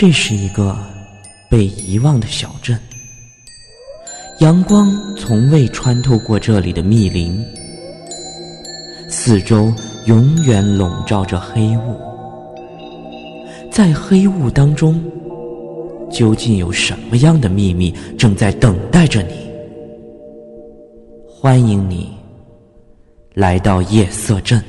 这是一个被遗忘的小镇，阳光从未穿透过这里的密林，四周永远笼罩着黑雾。在黑雾当中，究竟有什么样的秘密正在等待着你？欢迎你来到夜色镇。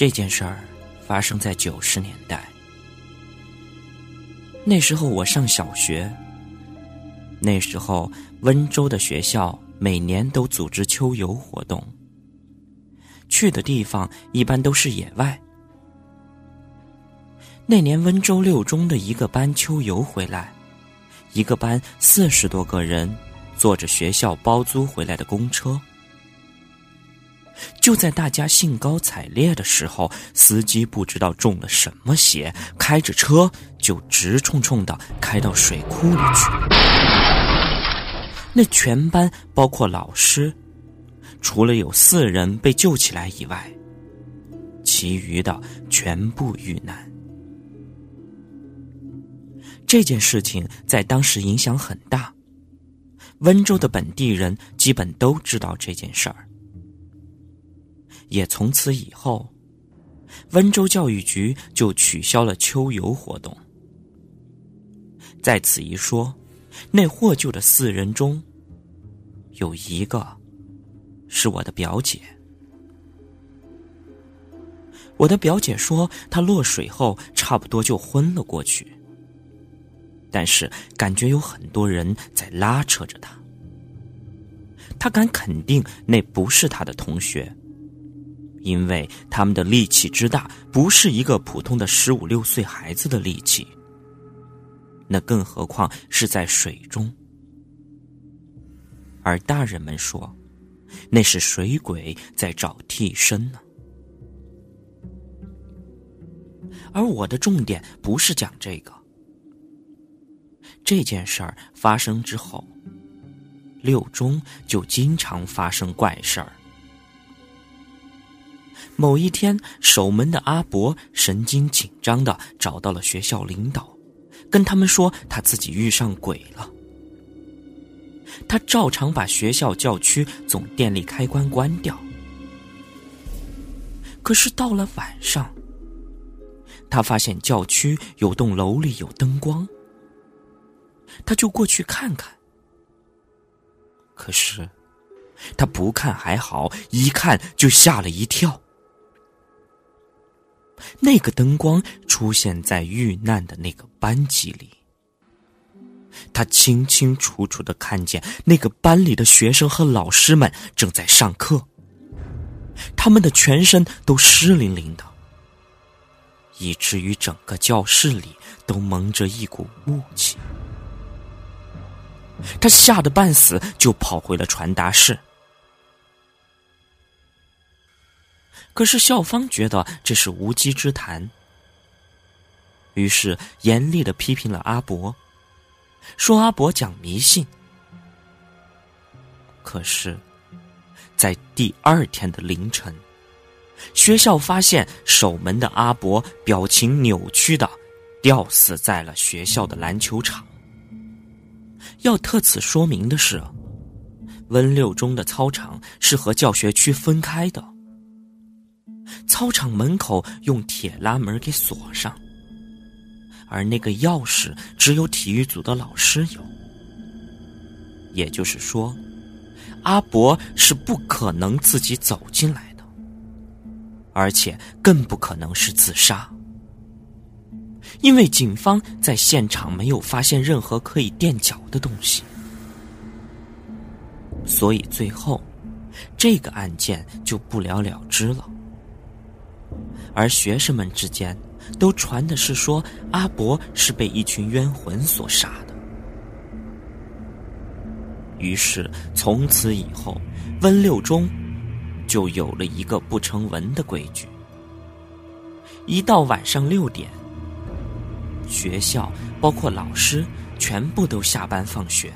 这件事儿发生在九十年代，那时候我上小学。那时候温州的学校每年都组织秋游活动，去的地方一般都是野外。那年温州六中的一个班秋游回来，一个班四十多个人，坐着学校包租回来的公车。就在大家兴高采烈的时候，司机不知道中了什么邪，开着车就直冲冲的开到水库里去。那全班包括老师，除了有四人被救起来以外，其余的全部遇难。这件事情在当时影响很大，温州的本地人基本都知道这件事儿。也从此以后，温州教育局就取消了秋游活动。在此一说，那获救的四人中，有一个是我的表姐。我的表姐说，她落水后差不多就昏了过去，但是感觉有很多人在拉扯着她。她敢肯定，那不是她的同学。因为他们的力气之大，不是一个普通的十五六岁孩子的力气。那更何况是在水中。而大人们说，那是水鬼在找替身呢。而我的重点不是讲这个。这件事儿发生之后，六中就经常发生怪事儿。某一天，守门的阿伯神经紧张的找到了学校领导，跟他们说他自己遇上鬼了。他照常把学校教区总电力开关关掉，可是到了晚上，他发现教区有栋楼里有灯光，他就过去看看。可是他不看还好，一看就吓了一跳。那个灯光出现在遇难的那个班级里，他清清楚楚的看见那个班里的学生和老师们正在上课，他们的全身都湿淋淋的，以至于整个教室里都蒙着一股雾气。他吓得半死，就跑回了传达室。可是校方觉得这是无稽之谈，于是严厉的批评了阿伯，说阿伯讲迷信。可是，在第二天的凌晨，学校发现守门的阿伯表情扭曲的吊死在了学校的篮球场。要特此说明的是，温六中的操场是和教学区分开的。操场门口用铁拉门给锁上，而那个钥匙只有体育组的老师有。也就是说，阿伯是不可能自己走进来的，而且更不可能是自杀，因为警方在现场没有发现任何可以垫脚的东西，所以最后这个案件就不了了之了。而学生们之间都传的是说阿伯是被一群冤魂所杀的。于是从此以后，温六中就有了一个不成文的规矩：一到晚上六点。学校包括老师全部都下班放学，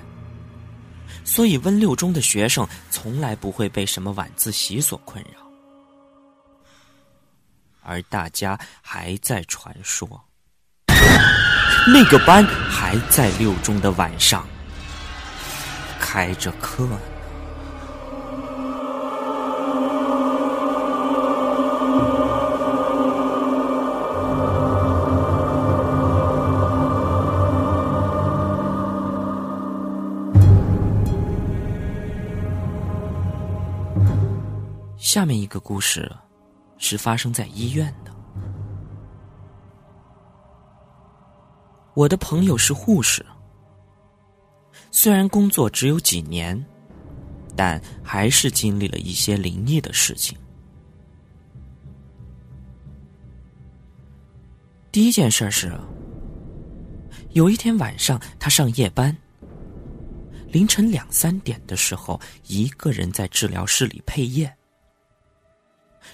所以温六中的学生从来不会被什么晚自习所困扰。而大家还在传说，那个班还在六中的晚上开着课呢。下面一个故事，是发生在医院的。我的朋友是护士，虽然工作只有几年，但还是经历了一些灵异的事情。第一件事是，有一天晚上，他上夜班，凌晨两三点的时候，一个人在治疗室里配液。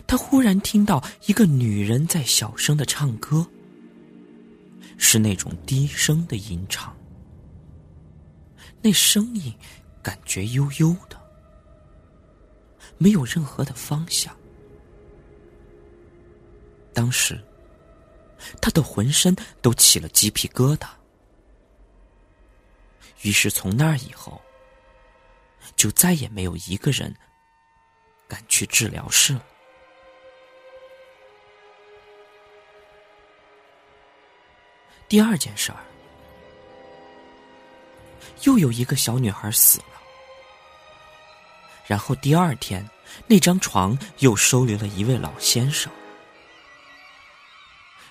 他忽然听到一个女人在小声的唱歌，是那种低声的吟唱，那声音感觉悠悠的，没有任何的方向。当时，他的浑身都起了鸡皮疙瘩。于是从那以后，就再也没有一个人敢去治疗室了。第二件事儿，又有一个小女孩死了。然后第二天，那张床又收留了一位老先生。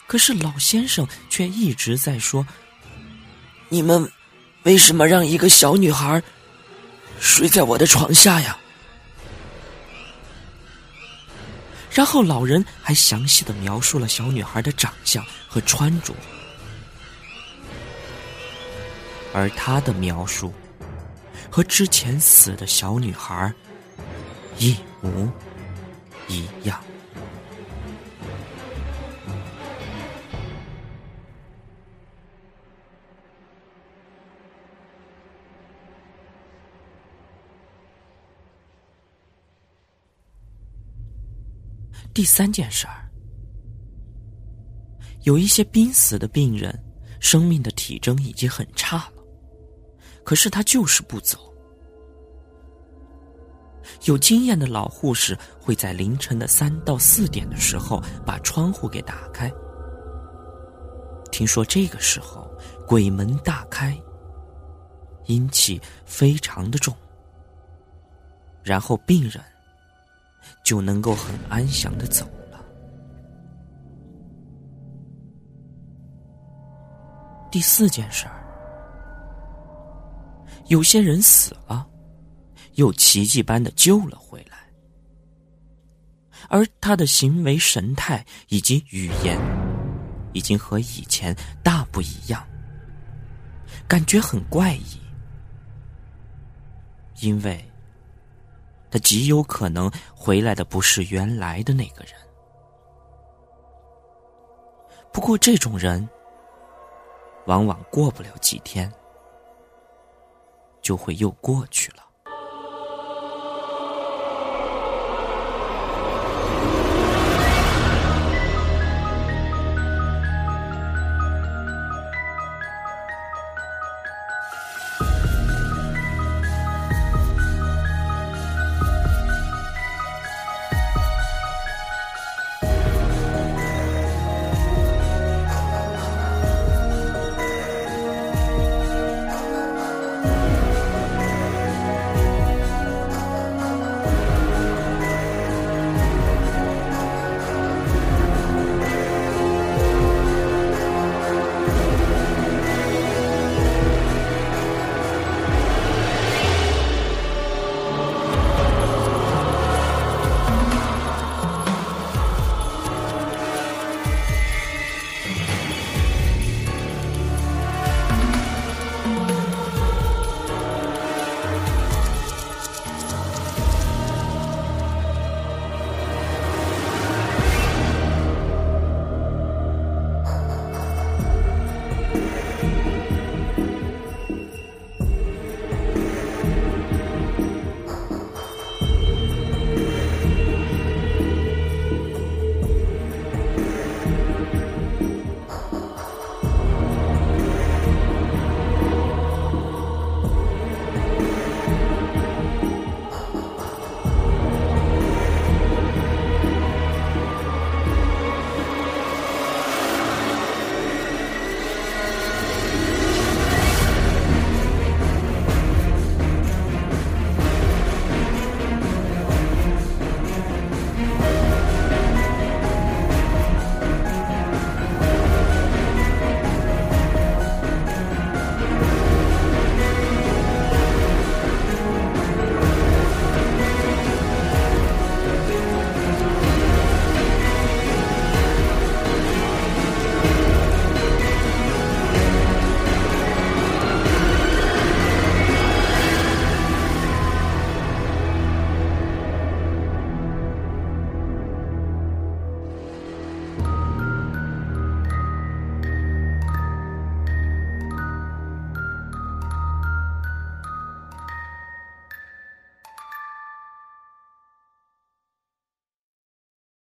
可是老先生却一直在说：“你们为什么让一个小女孩睡在我的床下呀？”然后老人还详细的描述了小女孩的长相和穿着。而他的描述，和之前死的小女孩一模一样。第三件事儿，有一些濒死的病人，生命的体征已经很差了。可是他就是不走。有经验的老护士会在凌晨的三到四点的时候把窗户给打开。听说这个时候鬼门大开，阴气非常的重，然后病人就能够很安详的走了。第四件事儿。有些人死了，又奇迹般的救了回来，而他的行为神态以及语言，已经和以前大不一样，感觉很怪异，因为他极有可能回来的不是原来的那个人。不过这种人，往往过不了几天。就会又过去了。